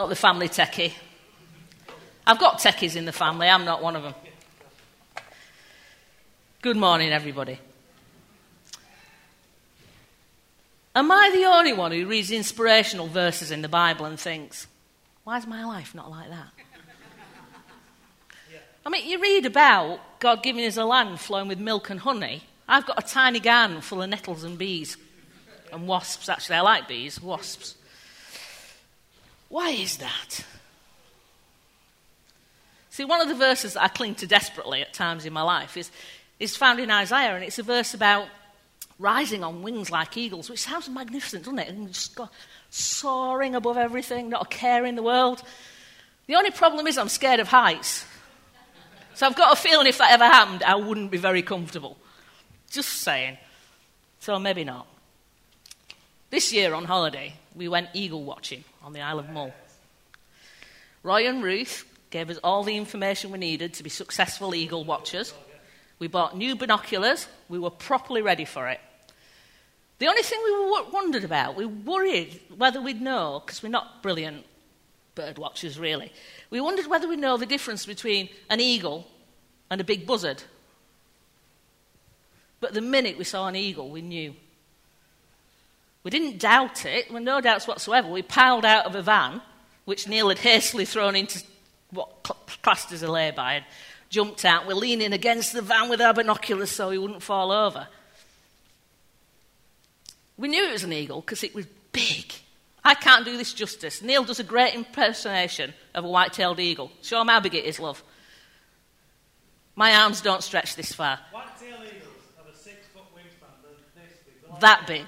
Not the family techie. I've got techies in the family, I'm not one of them. Good morning, everybody. Am I the only one who reads inspirational verses in the Bible and thinks, why is my life not like that? I mean, you read about God giving us a land flowing with milk and honey. I've got a tiny garden full of nettles and bees and wasps. Actually, I like bees, wasps. Why is that? See, one of the verses that I cling to desperately at times in my life is, is found in Isaiah, and it's a verse about rising on wings like eagles, which sounds magnificent, doesn't it? And just go soaring above everything, not a care in the world. The only problem is I'm scared of heights. So I've got a feeling if that ever happened, I wouldn't be very comfortable. Just saying. So maybe not. This year on holiday, we went eagle watching on the Isle of Mull. Roy and Ruth gave us all the information we needed to be successful eagle watchers. We bought new binoculars. We were properly ready for it. The only thing we wondered about, we worried whether we'd know, because we're not brilliant bird watchers really, we wondered whether we'd know the difference between an eagle and a big buzzard. But the minute we saw an eagle, we knew. We didn't doubt it, with no doubts whatsoever. We piled out of a van, which Neil had hastily thrown into what classed as a lay-by, and jumped out. We're leaning against the van with our binoculars so he wouldn't fall over. We knew it was an eagle because it was big. I can't do this justice. Neil does a great impersonation of a white tailed eagle. Show him how big it is, love. My arms don't stretch this far. White tailed eagles have a six foot wingspan. That big.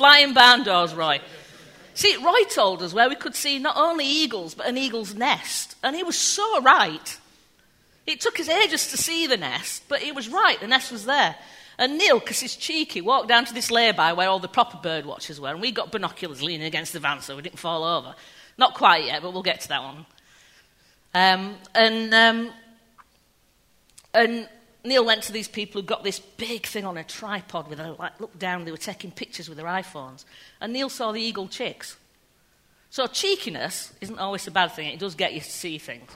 Flying barn doors, Roy. See, Roy told us where we could see not only eagles, but an eagle's nest. And he was so right. It took us ages to see the nest, but he was right, the nest was there. And Neil, because he's cheeky, walked down to this lay-by where all the proper bird watchers were, and we got binoculars leaning against the van so we didn't fall over. Not quite yet, but we'll get to that one. Um, and, um, and Neil went to these people who got this big thing on a tripod with a like, look down, they were taking pictures with their iPhones. And Neil saw the eagle chicks. So cheekiness isn't always a bad thing, it does get you to see things.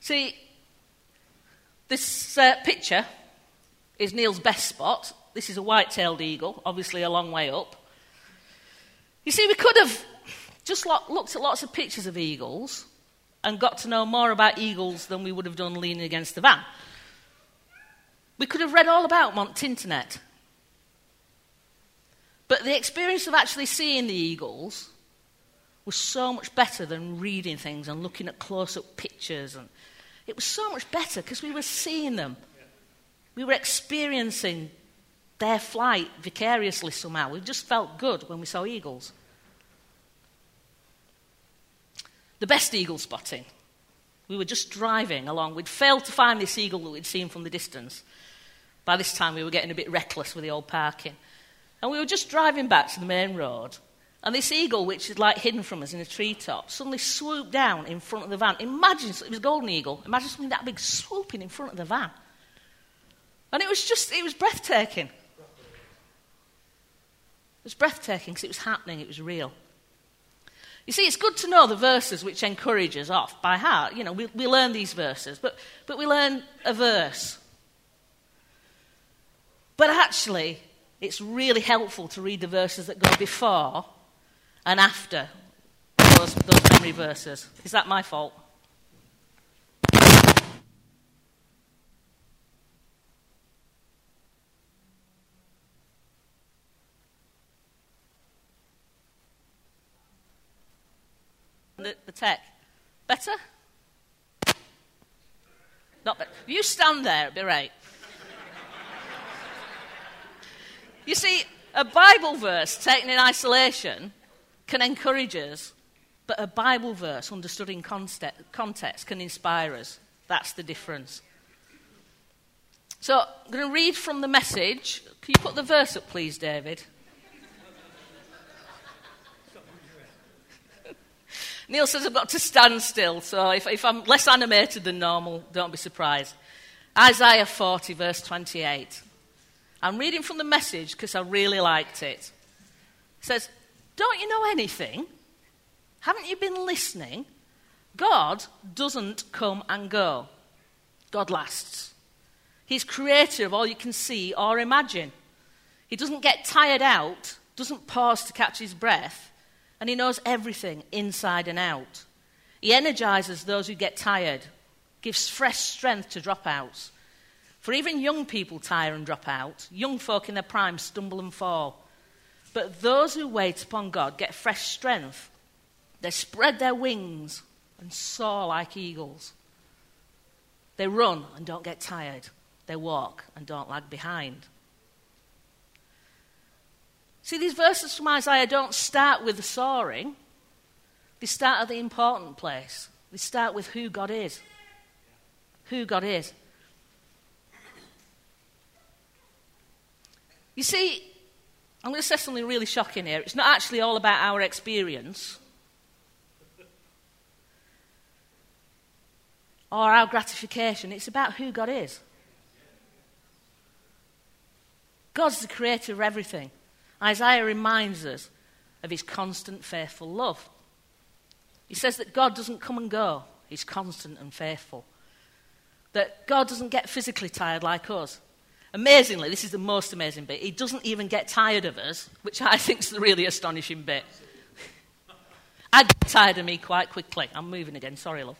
See, this uh, picture is Neil's best spot. This is a white tailed eagle, obviously a long way up. You see, we could have just looked at lots of pictures of eagles and got to know more about eagles than we would have done leaning against the van. We could have read all about Mont Tinternet. But the experience of actually seeing the eagles was so much better than reading things and looking at close up pictures and it was so much better because we were seeing them. We were experiencing their flight vicariously somehow. We just felt good when we saw eagles. The best eagle spotting. We were just driving along. We'd failed to find this eagle that we'd seen from the distance. By this time, we were getting a bit reckless with the old parking. And we were just driving back to the main road. And this eagle, which is like hidden from us in a treetop, suddenly swooped down in front of the van. Imagine, it was a golden eagle. Imagine something that big swooping in front of the van. And it was just, it was breathtaking. It was breathtaking because it was happening, it was real. You see, it's good to know the verses which encourage us off by heart. You know, we, we learn these verses, but, but we learn a verse. But actually, it's really helpful to read the verses that go before and after those, those memory verses. Is that my fault? The, the tech. Better? Not better. You stand there, it'll be right. You see, a Bible verse taken in isolation can encourage us, but a Bible verse understood in context can inspire us. That's the difference. So I'm going to read from the message. Can you put the verse up, please, David? Neil says I've got to stand still, so if, if I'm less animated than normal, don't be surprised. Isaiah 40, verse 28. I'm reading from the message because I really liked it. It says, Don't you know anything? Haven't you been listening? God doesn't come and go, God lasts. He's creator of all you can see or imagine. He doesn't get tired out, doesn't pause to catch his breath, and he knows everything inside and out. He energizes those who get tired, gives fresh strength to dropouts. For even young people tire and drop out, young folk in their prime stumble and fall. But those who wait upon God get fresh strength. They spread their wings and soar like eagles. They run and don't get tired. They walk and don't lag behind. See, these verses from Isaiah don't start with the soaring, they start at the important place. They start with who God is. Who God is. You see, I'm going to say something really shocking here. It's not actually all about our experience or our gratification, it's about who God is. God's the creator of everything. Isaiah reminds us of his constant, faithful love. He says that God doesn't come and go, he's constant and faithful. That God doesn't get physically tired like us. Amazingly, this is the most amazing bit, he doesn't even get tired of us, which I think is the really astonishing bit. I get tired of me quite quickly. I'm moving again, sorry, love.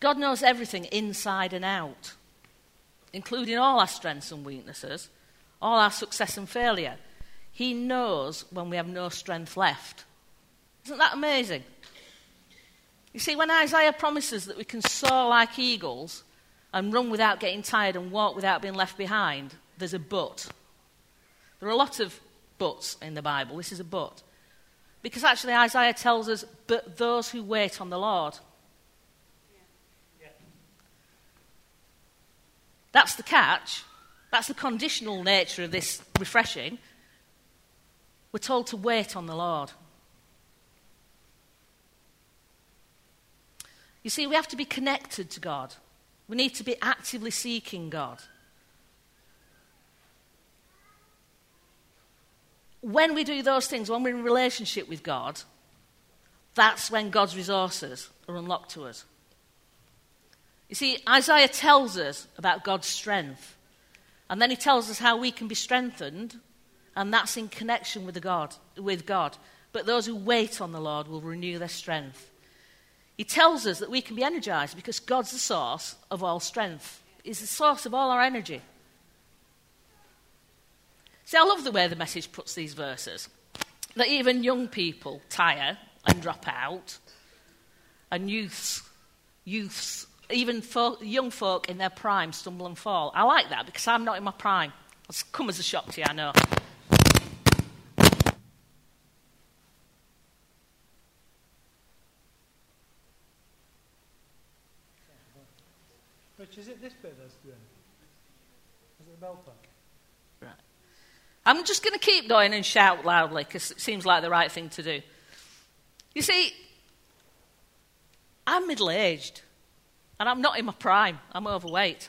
God knows everything inside and out, including all our strengths and weaknesses, all our success and failure. He knows when we have no strength left. Isn't that amazing? You see, when Isaiah promises that we can soar like eagles and run without getting tired and walk without being left behind, there's a but. There are a lot of buts in the Bible. This is a but. Because actually, Isaiah tells us, but those who wait on the Lord. That's the catch. That's the conditional nature of this refreshing. We're told to wait on the Lord. You see, we have to be connected to God. We need to be actively seeking God. When we do those things, when we're in relationship with God, that's when God's resources are unlocked to us. You see, Isaiah tells us about God's strength. And then he tells us how we can be strengthened, and that's in connection with, God, with God. But those who wait on the Lord will renew their strength. He tells us that we can be energized because God's the source of all strength, He's the source of all our energy. See, I love the way the message puts these verses. That even young people tire and drop out, and youths, youths even folk, young folk in their prime stumble and fall. I like that because I'm not in my prime. It's come as a shock to you, I know. Rich, is it this bit that's doing? Is it the bell pack? Right. I'm just going to keep going and shout loudly because it seems like the right thing to do. You see, I'm middle aged. And I'm not in my prime, I'm overweight.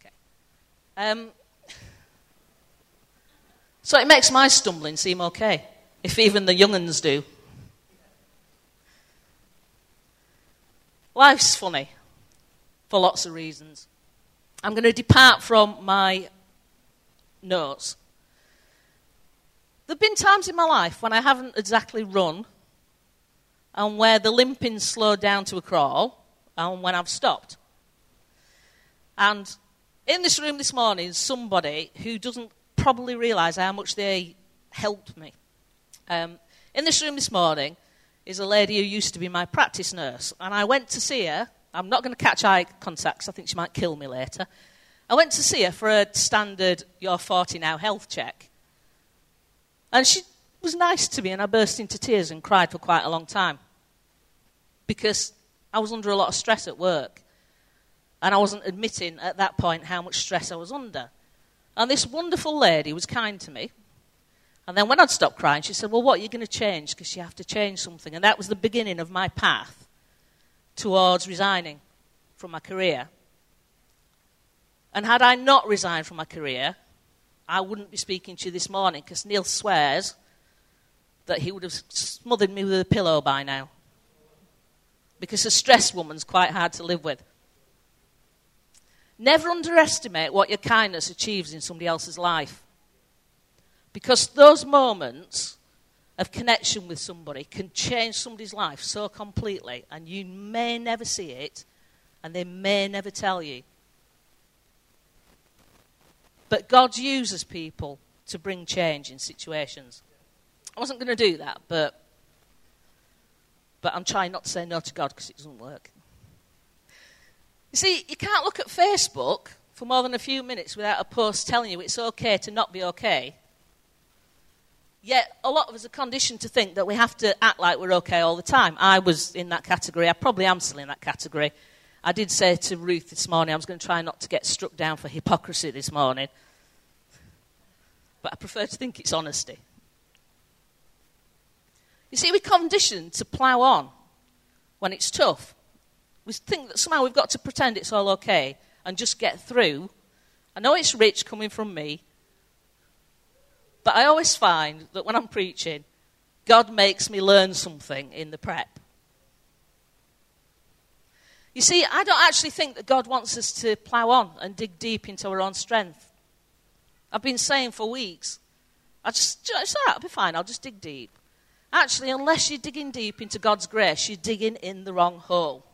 Okay. Um, so it makes my stumbling seem okay, if even the younguns do. Life's funny for lots of reasons. I'm going to depart from my notes. There have been times in my life when I haven't exactly run and where the limping slowed down to a crawl and when I've stopped. And in this room this morning, somebody who doesn't probably realise how much they helped me. Um, in this room this morning is a lady who used to be my practice nurse, and I went to see her. I'm not going to catch eye contact I think she might kill me later. I went to see her for a standard You're 40 Now health check. And she was nice to me, and I burst into tears and cried for quite a long time because I was under a lot of stress at work. And I wasn't admitting at that point how much stress I was under. And this wonderful lady was kind to me. And then when I'd stopped crying, she said, Well, what are you going to change? Because you have to change something. And that was the beginning of my path towards resigning from my career. And had I not resigned from my career, I wouldn't be speaking to you this morning because Neil swears that he would have smothered me with a pillow by now. Because a stressed woman's quite hard to live with. Never underestimate what your kindness achieves in somebody else's life. Because those moments of connection with somebody can change somebody's life so completely, and you may never see it, and they may never tell you. But God uses people to bring change in situations. I wasn't going to do that, but, but I'm trying not to say no to God because it doesn't work. You see, you can't look at Facebook for more than a few minutes without a post telling you it's okay to not be okay. Yet, a lot of us are conditioned to think that we have to act like we're okay all the time. I was in that category. I probably am still in that category. I did say to Ruth this morning I was going to try not to get struck down for hypocrisy this morning. But I prefer to think it's honesty. You see, we're conditioned to plough on when it's tough. We think that somehow we've got to pretend it's all okay and just get through. I know it's rich coming from me, but I always find that when I'm preaching, God makes me learn something in the prep. You see, I don't actually think that God wants us to plough on and dig deep into our own strength. I've been saying for weeks, I just, it's all right, I'll be fine, I'll just dig deep. Actually, unless you're digging deep into God's grace, you're digging in the wrong hole.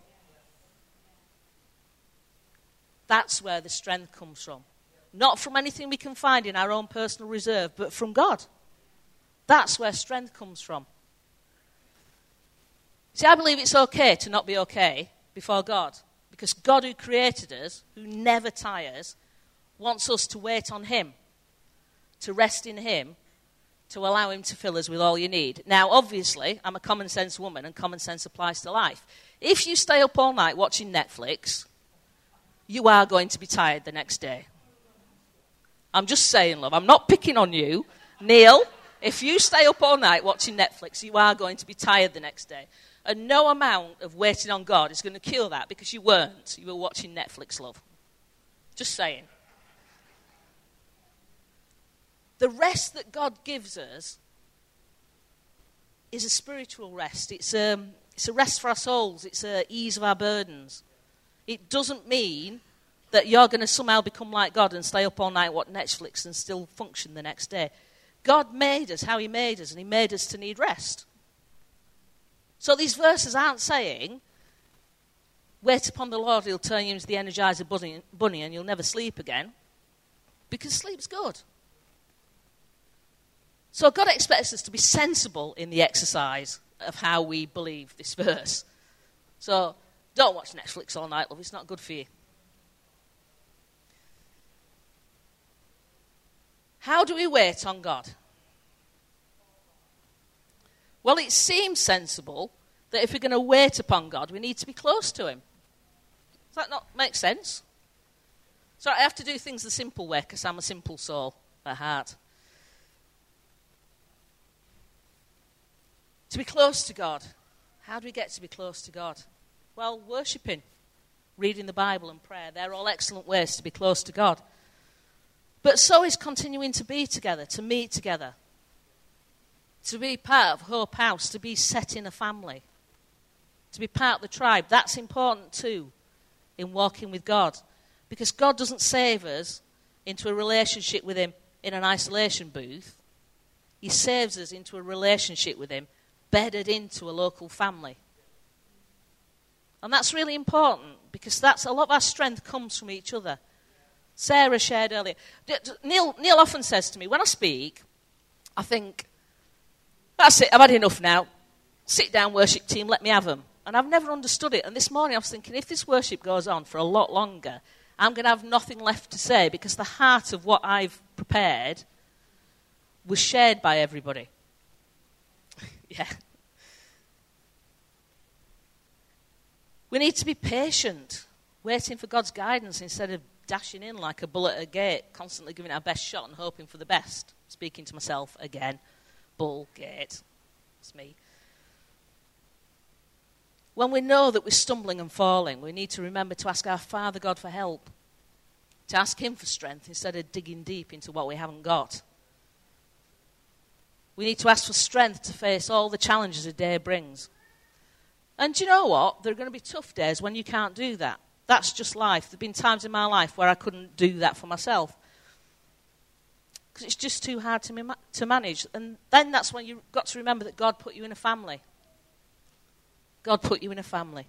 That's where the strength comes from. Not from anything we can find in our own personal reserve, but from God. That's where strength comes from. See, I believe it's okay to not be okay before God. Because God, who created us, who never tires, wants us to wait on Him, to rest in Him, to allow Him to fill us with all you need. Now, obviously, I'm a common sense woman, and common sense applies to life. If you stay up all night watching Netflix, you are going to be tired the next day. I'm just saying, love. I'm not picking on you. Neil, if you stay up all night watching Netflix, you are going to be tired the next day. And no amount of waiting on God is going to cure that because you weren't. You were watching Netflix, love. Just saying. The rest that God gives us is a spiritual rest. It's a, um, it's a rest for our souls. It's a ease of our burdens. It doesn't mean that you're going to somehow become like God and stay up all night watch Netflix and still function the next day. God made us how He made us, and He made us to need rest. So these verses aren't saying, wait upon the Lord, He'll turn you into the energizer bunny, bunny and you'll never sleep again, because sleep's good. So God expects us to be sensible in the exercise of how we believe this verse. So don't watch Netflix all night, love. It's not good for you. How do we wait on God? Well, it seems sensible that if we're going to wait upon God, we need to be close to Him. Does that not make sense? So I have to do things the simple way because I'm a simple soul at heart. To be close to God. How do we get to be close to God? Well, worshipping, reading the Bible, and prayer. They're all excellent ways to be close to God. But so is continuing to be together, to meet together, to be part of Hope House, to be set in a family, to be part of the tribe. That's important too in walking with God. Because God doesn't save us into a relationship with Him in an isolation booth, He saves us into a relationship with Him bedded into a local family. And that's really important because that's a lot of our strength comes from each other. Sarah shared earlier. Neil, Neil often says to me, when I speak, I think, that's it, I've had enough now. Sit down, worship team, let me have them. And I've never understood it. And this morning I was thinking, if this worship goes on for a lot longer, I'm going to have nothing left to say because the heart of what I've prepared was shared by everybody. yeah. We need to be patient, waiting for God's guidance instead of dashing in like a bull at a gate, constantly giving our best shot and hoping for the best. Speaking to myself again, bull gate. It's me. When we know that we're stumbling and falling, we need to remember to ask our Father God for help. to ask Him for strength instead of digging deep into what we haven't got. We need to ask for strength to face all the challenges a day brings. And do you know what? There are going to be tough days when you can't do that. That's just life. There have been times in my life where I couldn't do that for myself. Because it's just too hard to, ma- to manage. And then that's when you've got to remember that God put you in a family. God put you in a family.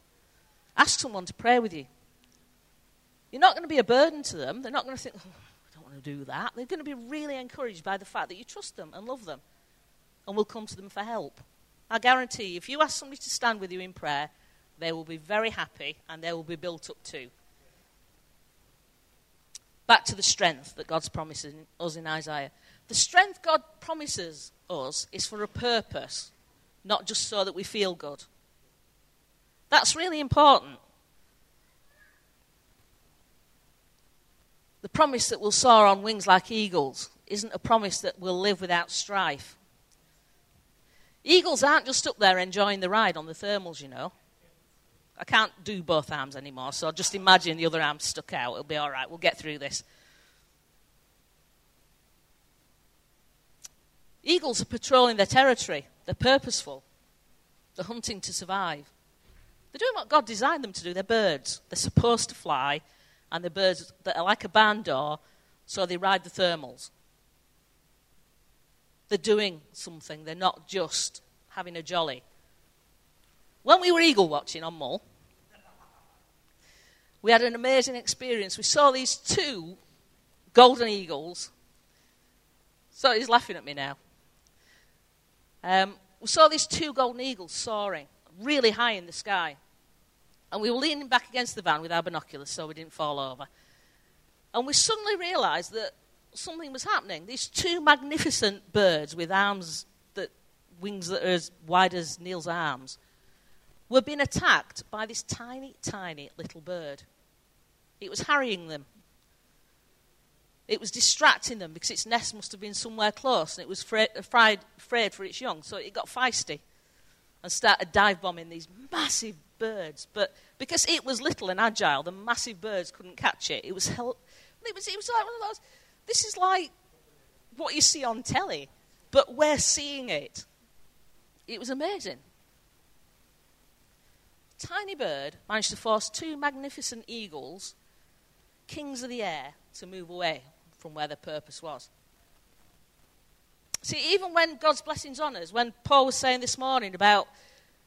Ask someone to pray with you. You're not going to be a burden to them. They're not going to think, oh, I don't want to do that. They're going to be really encouraged by the fact that you trust them and love them and will come to them for help. I guarantee you, if you ask somebody to stand with you in prayer, they will be very happy and they will be built up too. Back to the strength that God's promising us in Isaiah. The strength God promises us is for a purpose, not just so that we feel good. That's really important. The promise that we'll soar on wings like eagles isn't a promise that we'll live without strife. Eagles aren't just up there enjoying the ride on the thermals, you know. I can't do both arms anymore, so just imagine the other arm stuck out. It'll be all right. We'll get through this. Eagles are patrolling their territory. They're purposeful. They're hunting to survive. They're doing what God designed them to do. They're birds. They're supposed to fly, and they're birds that are like a barn door, so they ride the thermals. They're doing something. They're not just having a jolly. When we were eagle watching on Mull, we had an amazing experience. We saw these two golden eagles. So he's laughing at me now. Um, we saw these two golden eagles soaring really high in the sky. And we were leaning back against the van with our binoculars so we didn't fall over. And we suddenly realized that something was happening. These two magnificent birds with arms that wings that are as wide as Neil's arms were being attacked by this tiny, tiny little bird. It was harrying them. It was distracting them because its nest must have been somewhere close and it was afraid, afraid for its young. So it got feisty and started dive bombing these massive birds. But because it was little and agile, the massive birds couldn't catch it. It was, hel- it was, it was like one of those this is like what you see on telly, but we're seeing it. It was amazing. Tiny bird managed to force two magnificent eagles, kings of the air, to move away from where their purpose was. See, even when God's blessings on us, when Paul was saying this morning about,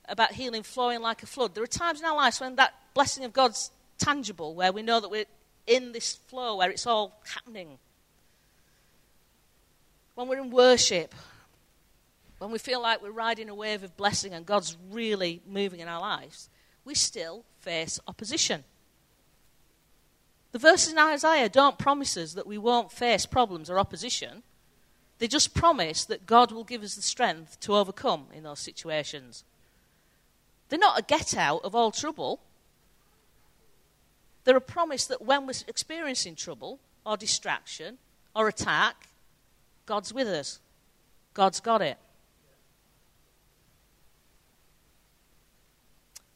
about healing flowing like a flood, there are times in our lives when that blessing of God's tangible, where we know that we're in this flow, where it's all happening when we're in worship, when we feel like we're riding a wave of blessing and God's really moving in our lives, we still face opposition. The verses in Isaiah don't promise us that we won't face problems or opposition. They just promise that God will give us the strength to overcome in those situations. They're not a get out of all trouble. They're a promise that when we're experiencing trouble or distraction or attack God's with us. God's got it.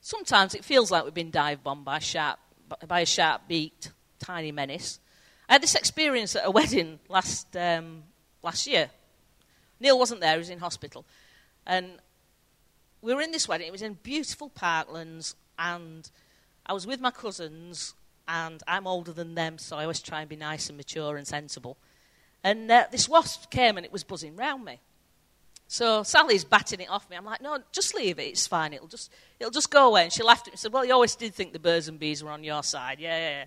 Sometimes it feels like we've been dive bombed by, sharp, by a sharp beaked tiny menace. I had this experience at a wedding last, um, last year. Neil wasn't there, he was in hospital. And we were in this wedding, it was in beautiful parklands, and I was with my cousins, and I'm older than them, so I always try and be nice and mature and sensible. And uh, this wasp came and it was buzzing round me. So Sally's batting it off me. I'm like, no, just leave it. It's fine. It'll just, it'll just go away. And she laughed at me and said, well, you always did think the birds and bees were on your side. Yeah, yeah, yeah.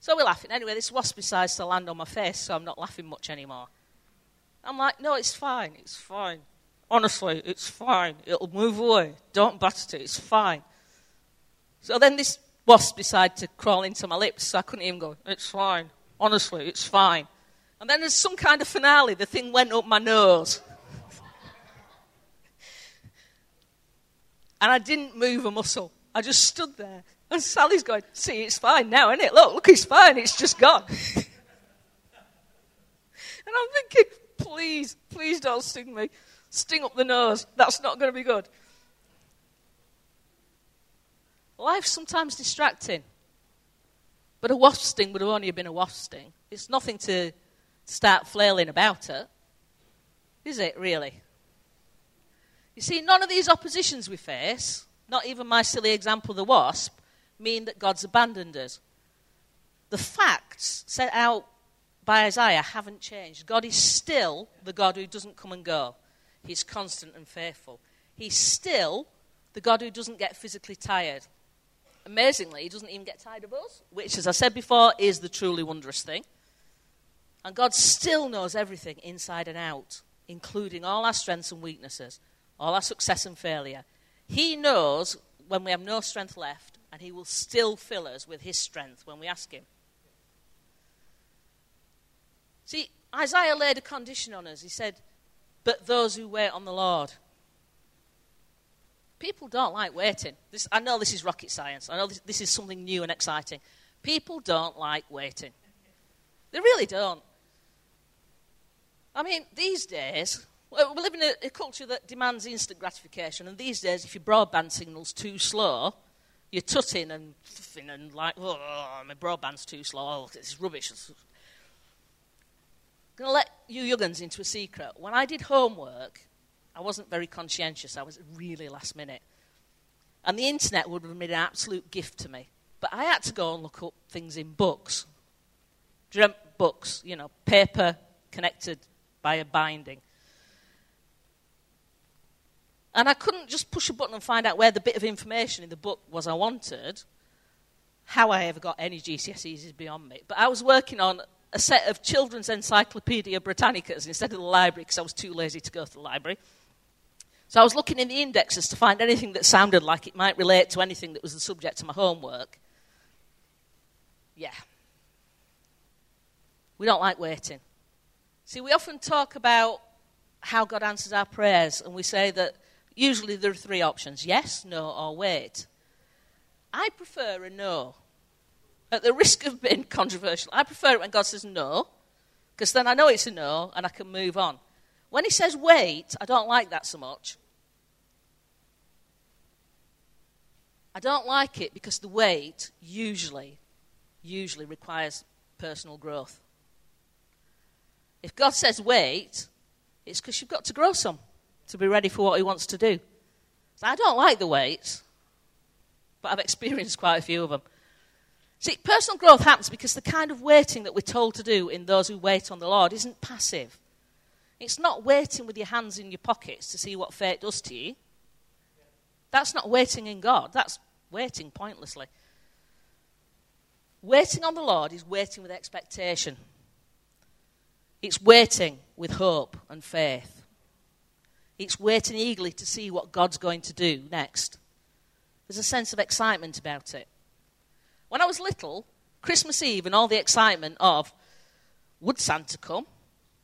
So we're laughing. Anyway, this wasp decides to land on my face, so I'm not laughing much anymore. I'm like, no, it's fine. It's fine. Honestly, it's fine. It'll move away. Don't bat at it. It's fine. So then this wasp decided to crawl into my lips, so I couldn't even go, it's fine. Honestly, it's fine. And then, there's some kind of finale, the thing went up my nose. And I didn't move a muscle. I just stood there. And Sally's going, See, it's fine now, isn't it? Look, look, it's fine. It's just gone. and I'm thinking, Please, please don't sting me. Sting up the nose. That's not going to be good. Life's sometimes distracting. But a wasp sting would have only been a wasp sting. It's nothing to start flailing about it, is it, really? You see, none of these oppositions we face, not even my silly example the wasp, mean that God's abandoned us. The facts set out by Isaiah haven't changed. God is still the God who doesn't come and go, He's constant and faithful. He's still the God who doesn't get physically tired. Amazingly, He doesn't even get tired of us, which, as I said before, is the truly wondrous thing. And God still knows everything inside and out, including all our strengths and weaknesses, all our success and failure. He knows when we have no strength left, and He will still fill us with His strength when we ask Him. See, Isaiah laid a condition on us. He said, But those who wait on the Lord. People don't like waiting. This, I know this is rocket science. I know this, this is something new and exciting. People don't like waiting. They really don't. I mean, these days, we live in a, a, culture that demands instant gratification, and these days, if your broadband signal's too slow, you're tutting and and like, oh, my broadband's too slow, oh, it's rubbish. I'm going to let you young'uns into a secret. When I did homework, I wasn't very conscientious. I was really last minute. And the internet would have been an absolute gift to me. But I had to go and look up things in books. Dreamt books, you know, paper connected by a binding. And I couldn't just push a button and find out where the bit of information in the book was I wanted. How I ever got any GCSEs is beyond me. But I was working on a set of children's Encyclopedia Britannicas instead of the library because I was too lazy to go to the library. So I was looking in the indexes to find anything that sounded like it might relate to anything that was the subject of my homework. Yeah. We don't like waiting. See, we often talk about how God answers our prayers, and we say that usually there are three options yes, no, or wait. I prefer a no at the risk of being controversial, I prefer it when God says no, because then I know it's a no and I can move on. When He says wait, I don't like that so much. I don't like it because the wait usually, usually requires personal growth. If God says wait, it's because you've got to grow some to be ready for what He wants to do. So I don't like the waits, but I've experienced quite a few of them. See, personal growth happens because the kind of waiting that we're told to do in those who wait on the Lord isn't passive. It's not waiting with your hands in your pockets to see what fate does to you. That's not waiting in God, that's waiting pointlessly. Waiting on the Lord is waiting with expectation. It's waiting with hope and faith. It's waiting eagerly to see what God's going to do next. There's a sense of excitement about it. When I was little, Christmas Eve and all the excitement of would Santa come?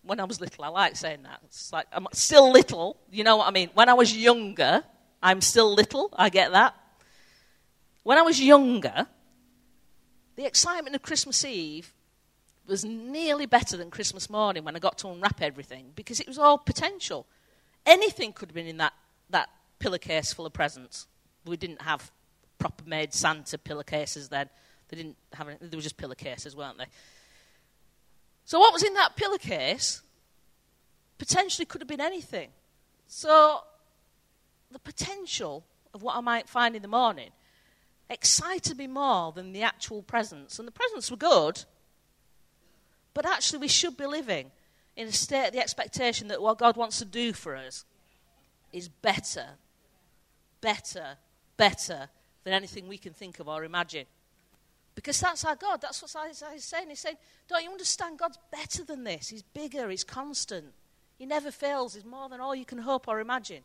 When I was little, I like saying that. It's like I'm still little, you know what I mean? When I was younger, I'm still little, I get that. When I was younger, the excitement of Christmas Eve was nearly better than Christmas morning when I got to unwrap everything because it was all potential. Anything could have been in that, that pillowcase full of presents. We didn't have proper made Santa pillowcases then. They didn't have any, they were just pillowcases, weren't they? So what was in that pillowcase potentially could have been anything. So the potential of what I might find in the morning excited me more than the actual presents. And the presents were good, but actually we should be living in a state of the expectation that what God wants to do for us is better, better, better than anything we can think of or imagine. Because that's our God. That's what Isaiah's saying. He's saying, Don't you understand? God's better than this. He's bigger. He's constant. He never fails. He's more than all you can hope or imagine.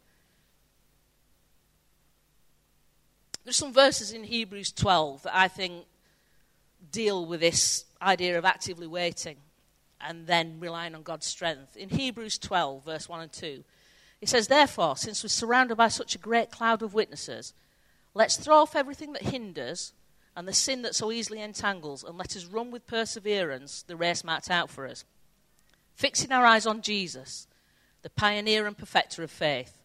There's some verses in Hebrews 12 that I think deal with this idea of actively waiting and then relying on God's strength. In Hebrews 12, verse 1 and 2, it says, Therefore, since we're surrounded by such a great cloud of witnesses, Let's throw off everything that hinders and the sin that so easily entangles, and let us run with perseverance the race marked out for us. Fixing our eyes on Jesus, the pioneer and perfecter of faith.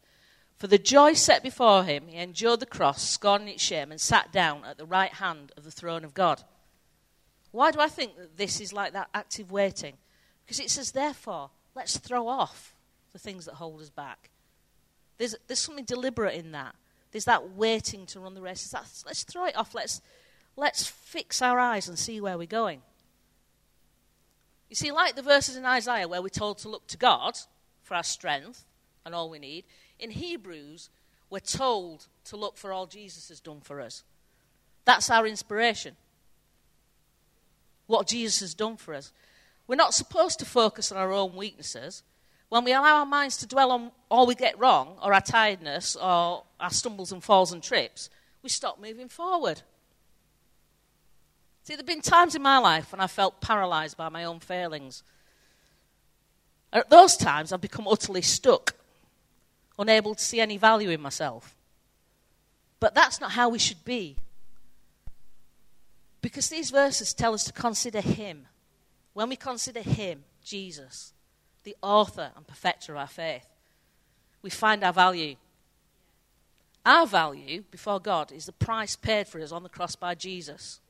For the joy set before him, he endured the cross, scorning its shame, and sat down at the right hand of the throne of God. Why do I think that this is like that active waiting? Because it says, therefore, let's throw off the things that hold us back. There's, there's something deliberate in that. There's that waiting to run the race. That, let's throw it off. Let's, let's fix our eyes and see where we're going. You see, like the verses in Isaiah where we're told to look to God for our strength and all we need, in Hebrews, we're told to look for all Jesus has done for us. That's our inspiration. What Jesus has done for us. We're not supposed to focus on our own weaknesses. When we allow our minds to dwell on all we get wrong, or our tiredness, or our stumbles and falls and trips, we stop moving forward. See, there have been times in my life when I felt paralyzed by my own failings. At those times, I've become utterly stuck, unable to see any value in myself. But that's not how we should be. Because these verses tell us to consider Him. When we consider Him, Jesus, the author and perfecter of our faith, we find our value. Our value before God is the price paid for us on the cross by Jesus.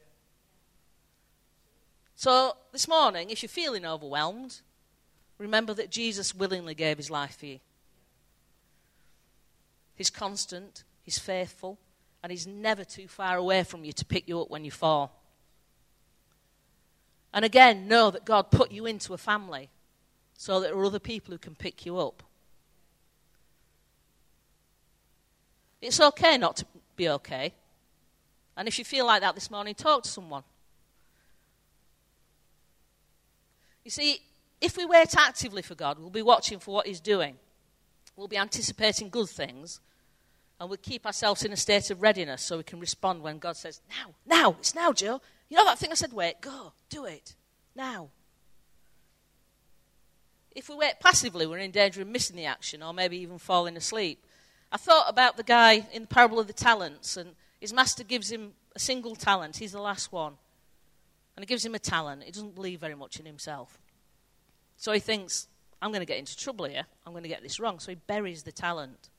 So, this morning, if you're feeling overwhelmed, remember that Jesus willingly gave his life for you. He's constant, he's faithful, and he's never too far away from you to pick you up when you fall. And again, know that God put you into a family so that there are other people who can pick you up. It's okay not to be okay. And if you feel like that this morning, talk to someone. You see, if we wait actively for God, we'll be watching for what He's doing. We'll be anticipating good things. And we'll keep ourselves in a state of readiness so we can respond when God says, Now, now, it's now, Joe. You know that thing I said, wait, go, do it, now. If we wait passively, we're in danger of missing the action or maybe even falling asleep. I thought about the guy in the parable of the talents, and his master gives him a single talent. He's the last one. And he gives him a talent. He doesn't believe very much in himself. So he thinks, I'm going to get into trouble here. I'm going to get this wrong. So he buries the talent.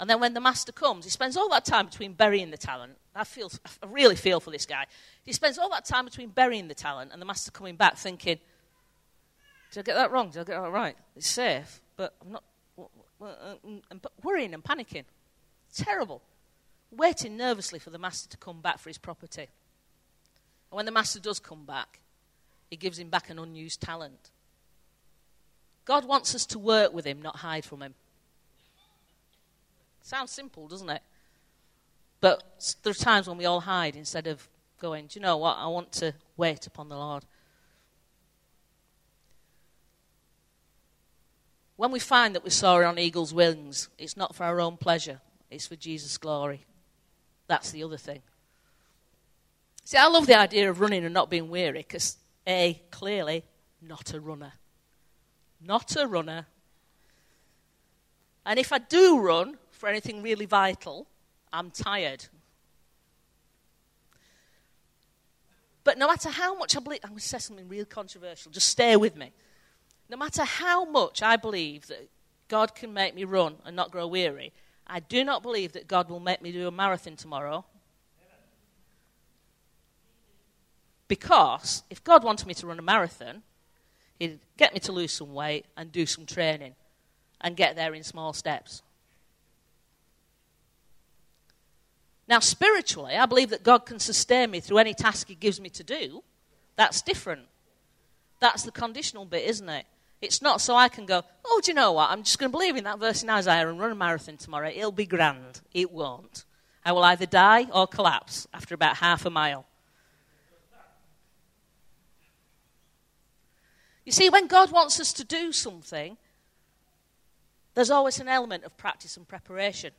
And then when the master comes, he spends all that time between burying the talent. I, feel, I really feel for this guy. He spends all that time between burying the talent and the master coming back thinking, Did I get that wrong? Did I get that right? It's safe, but I'm not. Uh, and worrying and panicking. Terrible. Waiting nervously for the master to come back for his property. And when the master does come back, he gives him back an unused talent. God wants us to work with him, not hide from him. Sounds simple, doesn't it? But there are times when we all hide instead of going, do you know what? I want to wait upon the Lord. When we find that we're soaring on eagle's wings, it's not for our own pleasure, it's for Jesus' glory. That's the other thing. See, I love the idea of running and not being weary because, A, clearly, not a runner. Not a runner. And if I do run for anything really vital, I'm tired. But no matter how much I believe, I'm going to say something real controversial, just stay with me. No matter how much I believe that God can make me run and not grow weary, I do not believe that God will make me do a marathon tomorrow Because if God wanted me to run a marathon, He'd get me to lose some weight and do some training and get there in small steps. Now, spiritually, I believe that God can sustain me through any task He gives me to do. That's different. That's the conditional bit, isn't it? It's not so I can go, oh, do you know what? I'm just going to believe in that verse in Isaiah and run a marathon tomorrow. It'll be grand. It won't. I will either die or collapse after about half a mile. You see, when God wants us to do something, there's always an element of practice and preparation.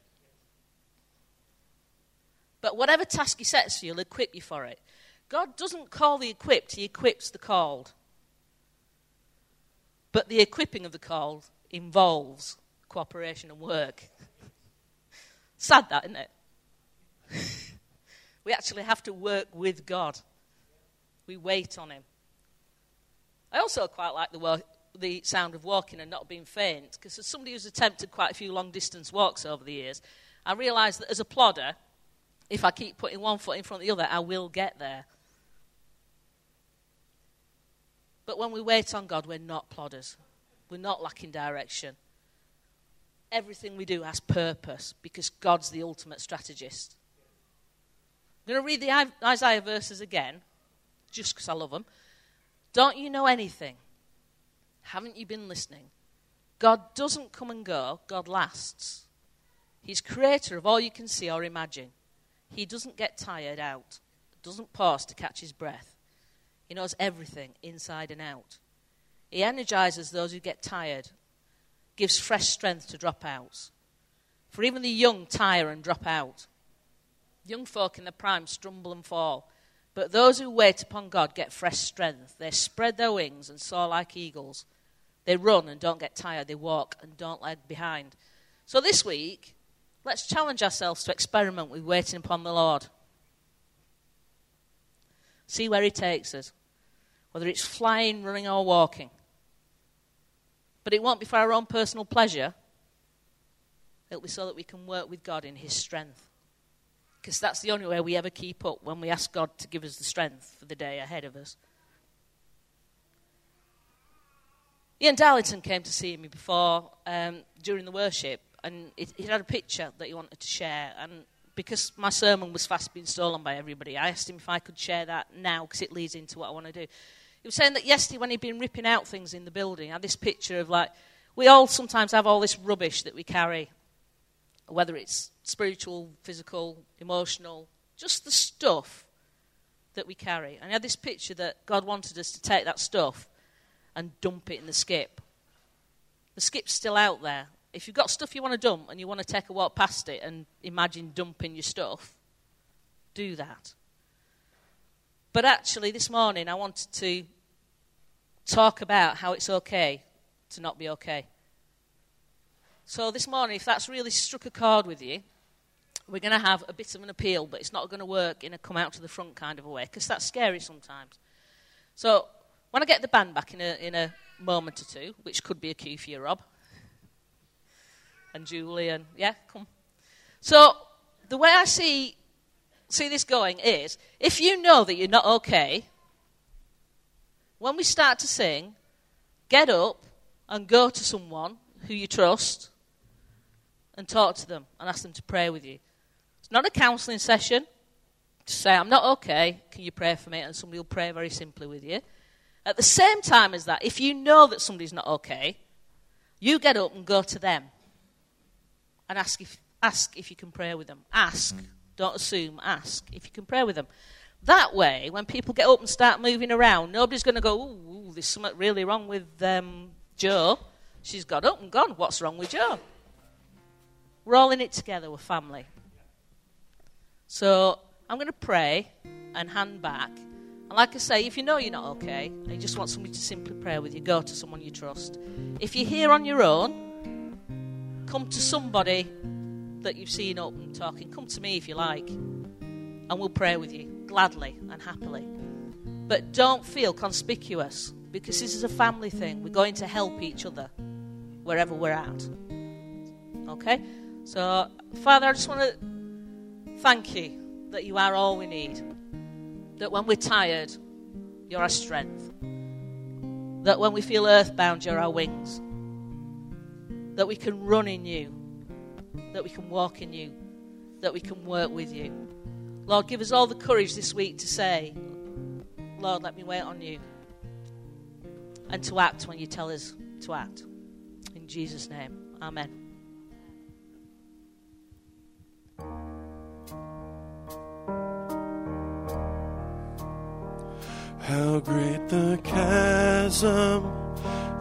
But whatever task He sets you, He'll equip you for it. God doesn't call the equipped, He equips the called. But the equipping of the called involves cooperation and work. Sad that, isn't it? we actually have to work with God. We wait on Him. I also quite like the, the sound of walking and not being faint, because as somebody who's attempted quite a few long distance walks over the years, I realise that as a plodder, if I keep putting one foot in front of the other, I will get there. But when we wait on God, we're not plodders. We're not lacking direction. Everything we do has purpose because God's the ultimate strategist. I'm going to read the Isaiah verses again, just because I love them. Don't you know anything? Haven't you been listening? God doesn't come and go, God lasts. He's creator of all you can see or imagine. He doesn't get tired out, doesn't pause to catch his breath. He knows everything inside and out. He energizes those who get tired, gives fresh strength to dropouts. For even the young tire and drop out. Young folk in their prime stumble and fall. But those who wait upon God get fresh strength. They spread their wings and soar like eagles. They run and don't get tired. They walk and don't lag behind. So this week, let's challenge ourselves to experiment with waiting upon the Lord. See where He takes us, whether it's flying, running, or walking. But it won't be for our own personal pleasure, it'll be so that we can work with God in His strength. Because that's the only way we ever keep up when we ask God to give us the strength for the day ahead of us. Ian Darlington came to see me before um, during the worship, and he, he had a picture that he wanted to share. And because my sermon was fast being stolen by everybody, I asked him if I could share that now because it leads into what I want to do. He was saying that yesterday, when he'd been ripping out things in the building, had this picture of like, we all sometimes have all this rubbish that we carry, whether it's spiritual, physical, emotional, just the stuff that we carry. And I had this picture that God wanted us to take that stuff and dump it in the skip. The skip's still out there. If you've got stuff you want to dump and you want to take a walk past it and imagine dumping your stuff, do that. But actually, this morning I wanted to talk about how it's okay to not be okay. So, this morning, if that's really struck a chord with you, we're going to have a bit of an appeal, but it's not going to work in a come out to the front kind of a way because that's scary sometimes. So, when I get the band back in a, in a moment or two, which could be a cue for you, Rob, and Julie, and yeah, come. So, the way I see see this going is if you know that you're not okay, when we start to sing, get up and go to someone who you trust and talk to them and ask them to pray with you. It's not a counseling session. Just say, I'm not okay. Can you pray for me? And somebody will pray very simply with you. At the same time as that, if you know that somebody's not okay, you get up and go to them and ask if, ask if you can pray with them. Ask. Don't assume, ask if you can pray with them. That way, when people get up and start moving around, nobody's going to go, ooh, there's something really wrong with um, Joe. She's got up and gone. What's wrong with Joe? We're all in it together, we're family. So I'm going to pray and hand back. And like I say, if you know you're not okay and you just want somebody to simply pray with you, go to someone you trust. If you're here on your own, come to somebody that you've seen up and talking, come to me if you like, and we'll pray with you gladly and happily. But don't feel conspicuous because this is a family thing. We're going to help each other wherever we're at. Okay? So, Father, I just want to thank you that you are all we need. That when we're tired, you're our strength. That when we feel earthbound, you're our wings. That we can run in you that we can walk in you, that we can work with you. Lord, give us all the courage this week to say, Lord, let me wait on you. And to act when you tell us to act. In Jesus' name, Amen. How great the chasm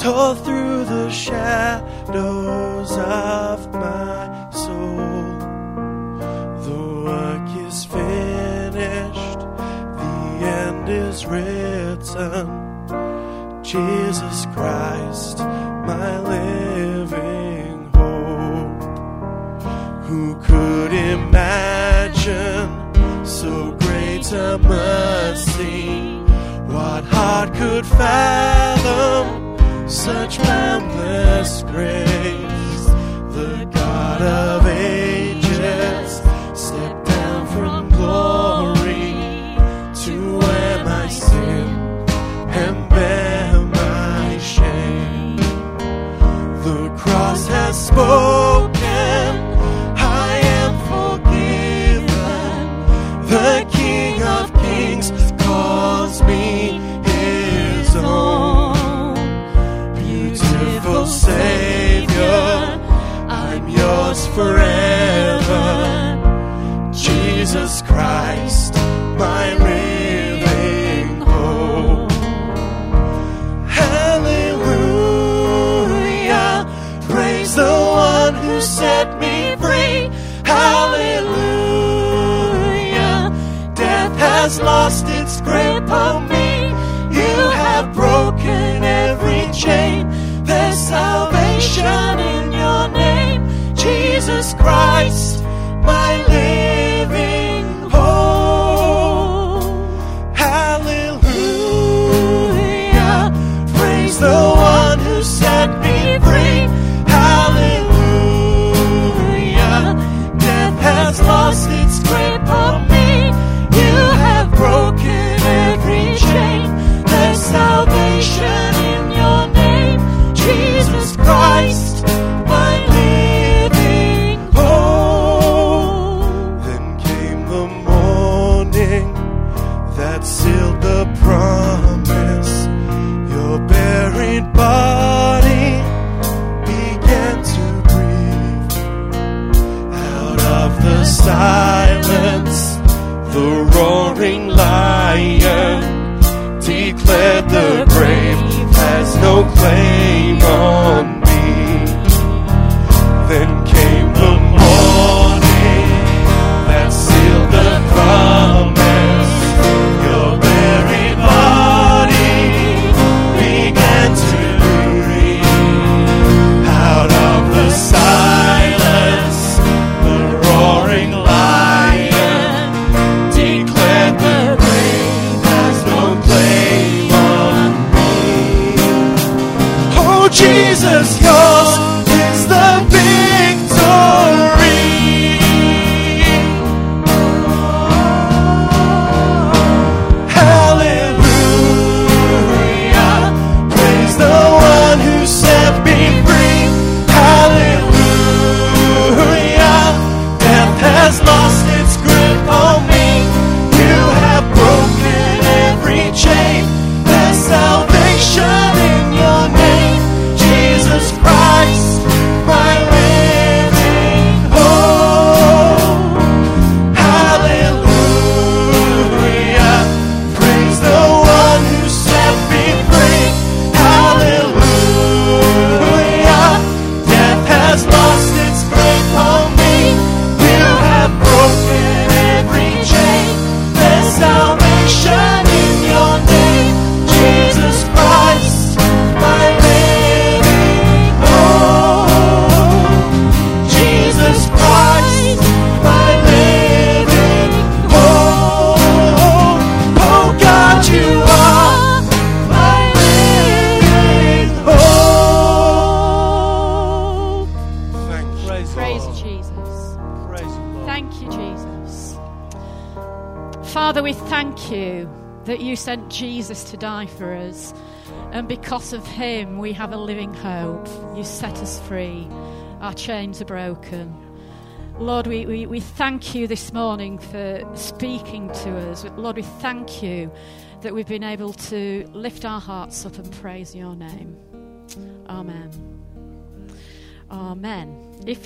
tore through the shadows of my soul. The work is finished, the end is written. Jesus Christ, my living hope. Who could imagine so great a mercy? What heart could fathom such boundless grace? The God of ages stepped down from glory to wear my sin and bear my shame. The cross has spoken, forever. Jesus Christ, silence, the roaring lion declared the grave has no claim sent Jesus to die for us. And because of him, we have a living hope. You set us free. Our chains are broken. Lord, we, we, we thank you this morning for speaking to us. Lord, we thank you that we've been able to lift our hearts up and praise your name. Amen. Amen. If you